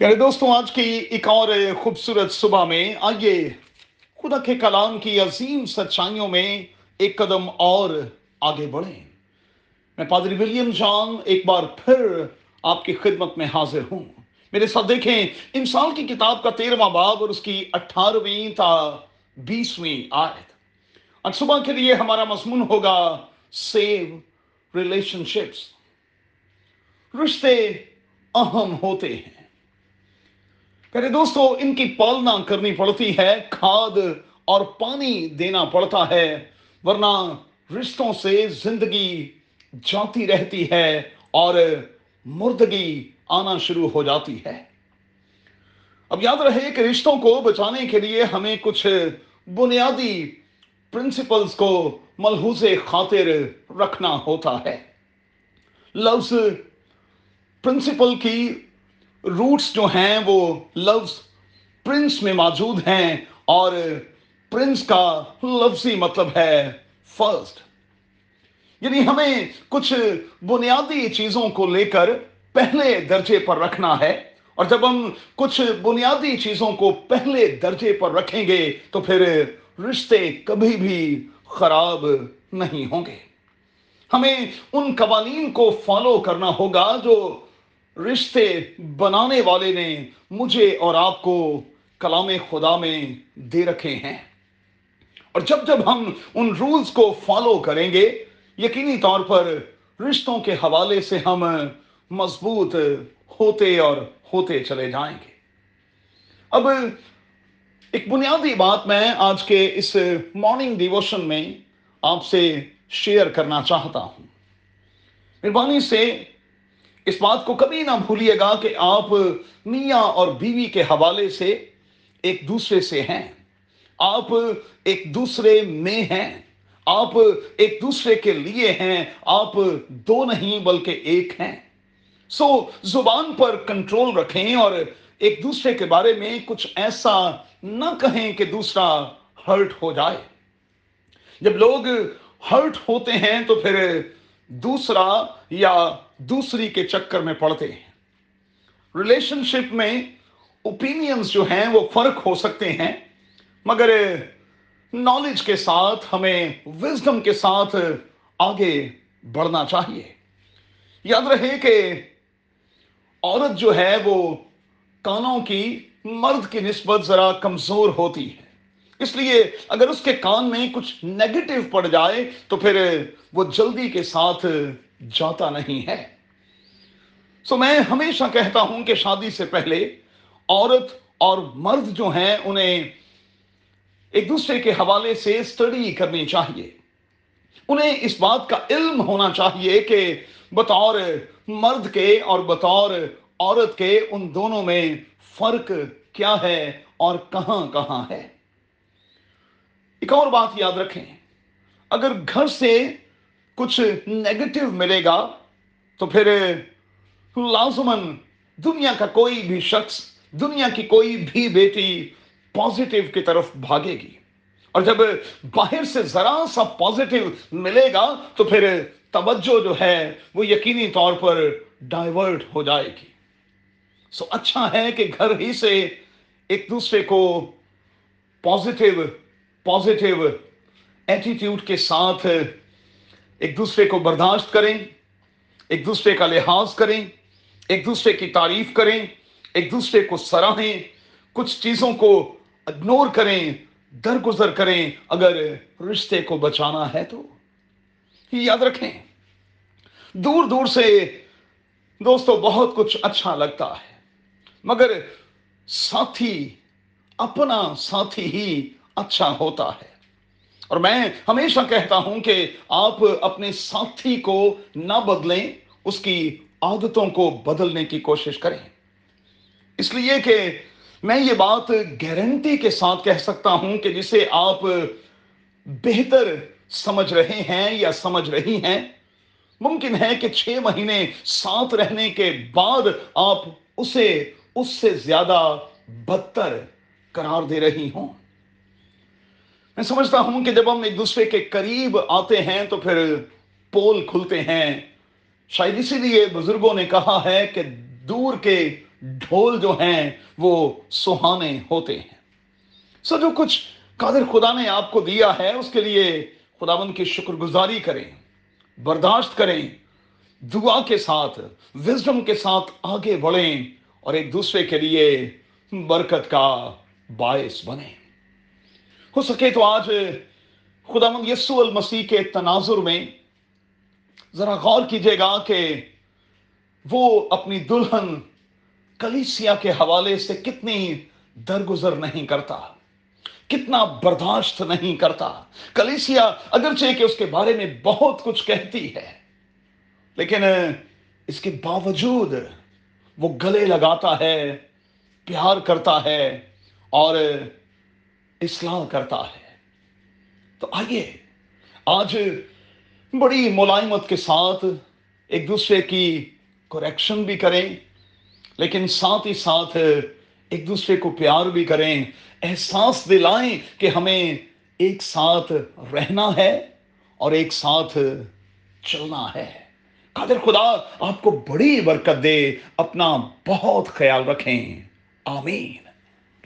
یعنی پیارے دوستوں آج کی ایک اور خوبصورت صبح میں آئیے خدا کے کلام کی عظیم سچائیوں میں ایک قدم اور آگے بڑھیں۔ میں پادری ولیم جان ایک بار پھر آپ کی خدمت میں حاضر ہوں۔ میرے ساتھ دیکھیں انسان کی کتاب کا تیرواں باب اور اس کی اٹھارہویں تا بیسویں آیت۔ آج صبح کے لیے ہمارا مضمون ہوگا سیو ریلیشن شپس۔ رشتے اہم ہوتے ہیں۔ پہلے دوستو، ان کی پالنا کرنی پڑتی ہے، کھاد اور پانی دینا پڑتا ہے، ورنہ رشتوں سے زندگی جاتی رہتی ہے اور مردگی آنا شروع ہو جاتی ہے۔ اب یاد رہے کہ رشتوں کو بچانے کے لیے ہمیں کچھ بنیادی پرنسپلز کو ملحوظ خاطر رکھنا ہوتا ہے۔ لفظ پرنسپل کی روٹس جو ہیں وہ لفظ پرنس میں موجود ہیں اور پرنس کا لفظی مطلب ہے فرسٹ یعنی ہمیں کچھ بنیادی چیزوں کو لے کر پہلے درجے پر رکھنا ہے اور جب ہم کچھ بنیادی چیزوں کو پہلے درجے پر رکھیں گے تو پھر رشتے کبھی بھی خراب نہیں ہوں گے. ہمیں ان قوانین کو فالو کرنا ہوگا جو رشتے بنانے والے نے مجھے اور آپ کو کلام خدا میں دے رکھے ہیں۔ اور جب جب ہم ان رولز کو فالو کریں گے، یقینی طور پر رشتوں کے حوالے سے ہم مضبوط ہوتے اور ہوتے چلے جائیں گے۔ اب ایک بنیادی بات میں آج کے اس مارننگ ڈیوشن میں آپ سے شیئر کرنا چاہتا ہوں۔ مہربانی سے اس بات کو کبھی نہ بھولیے گا کہ آپ میاں اور بیوی کے حوالے سے ایک دوسرے سے ہیں۔ آپ ایک دوسرے میں ہیں۔ آپ ایک دوسرے کے لیے ہیں۔ آپ دو نہیں بلکہ ایک ہیں۔ سو زبان پر کنٹرول رکھیں اور ایک دوسرے کے بارے میں کچھ ایسا نہ کہیں کہ دوسرا ہرٹ ہو جائے۔ جب لوگ ہرٹ ہوتے ہیں تو پھر دوسرا یا دوسری کے چکر میں پڑتے ہیں۔ ریلیشن شپ میں اوپینینس جو ہیں وہ فرق ہو سکتے ہیں، مگر نالج کے ساتھ، ہمیں وزڈم کے ساتھ آگے بڑھنا چاہیے۔ یاد رہے کہ عورت جو ہے وہ کانوں کی مرد کی نسبت ذرا کمزور ہوتی ہے۔ اس لیے اگر اس کے کان میں کچھ نیگیٹو پڑ جائے تو پھر وہ جلدی کے ساتھ جاتا نہیں ہے۔ سو میں ہمیشہ کہتا ہوں کہ شادی سے پہلے عورت اور مرد جو ہیں، انہیں ایک دوسرے کے حوالے سے اسٹڈی کرنی چاہیے۔ انہیں اس بات کا علم ہونا چاہیے کہ بطور مرد کے اور بطور عورت کے ان دونوں میں فرق کیا ہے اور کہاں کہاں ہے۔ ایک اور بات یاد رکھیں، اگر گھر سے کچھ نیگیٹو ملے گا، تو پھر لازمن دنیا کا کوئی بھی شخص، دنیا کی کوئی بھی بیٹی پازیٹیو کی طرف بھاگے گی۔ اور جب باہر سے ذرا سا پازیٹیو ملے گا، تو پھر توجہ جو ہے، وہ یقینی طور پر ڈائیورٹ ہو جائے گی۔ سو اچھا ہے کہ گھر ہی سے ایک دوسرے کو پازیٹیو پازیٹیو ایٹیٹیوڈ کے ساتھ ایک دوسرے کو برداشت کریں، ایک دوسرے کا لحاظ کریں، ایک دوسرے کی تعریف کریں، ایک دوسرے کو سراہیں، کچھ چیزوں کو اگنور کریں، درگزر کریں۔ اگر رشتے کو بچانا ہے تو یاد رکھیں۔ دور دور سے دوستو، بہت کچھ اچھا لگتا ہے، مگر ساتھی، اپنا ساتھی ہی اچھا ہوتا ہے۔ اور میں ہمیشہ کہتا ہوں کہ آپ اپنے ساتھی کو نہ بدلیں، اس کی عادتوں کو بدلنے کی کوشش کریں۔ اس لیے کہ میں یہ بات گارنٹی کے ساتھ کہہ سکتا ہوں کہ جسے آپ بہتر سمجھ رہے ہیں یا سمجھ رہی ہیں، ممکن ہے کہ چھ مہینے ساتھ رہنے کے بعد آپ اسے، اس سے زیادہ بدتر قرار دے رہی ہوں۔ میں سمجھتا ہوں کہ جب ہم ایک دوسرے کے قریب آتے ہیں تو پھر پول کھلتے ہیں۔ شاید اسی لیے بزرگوں نے کہا ہے کہ دور کے ڈھول جو ہیں وہ سہانے ہوتے ہیں۔ سو جو کچھ قادر خدا نے آپ کو دیا ہے، اس کے لیے خداون کی شکر گزاری کریں، برداشت کریں، دعا کے ساتھ، وزڈم کے ساتھ آگے بڑھیں اور ایک دوسرے کے لیے برکت کا باعث بنیں۔ ہو سکے تو آج خدا مند یسو المسیح کے تناظر میں ذرا غور کیجیے گا کہ وہ اپنی دلہن کلیسیا کے حوالے سے کتنی درگزر نہیں کرتا، کتنا برداشت نہیں کرتا۔ کلیسیا اگرچہ کہ اس کے بارے میں بہت کچھ کہتی ہے، لیکن اس کے باوجود وہ گلے لگاتا ہے، پیار کرتا ہے اور اصلاح کرتا ہے۔ تو آئیے، آج بڑی ملائمت کے ساتھ ایک دوسرے کی کریکشن بھی کریں، لیکن ساتھ ہی ساتھ ایک دوسرے کو پیار بھی کریں، احساس دلائیں کہ ہمیں ایک ساتھ رہنا ہے اور ایک ساتھ چلنا ہے۔ قادر خدا، آپ کو بڑی برکت دے، اپنا بہت خیال رکھیں۔ آمین۔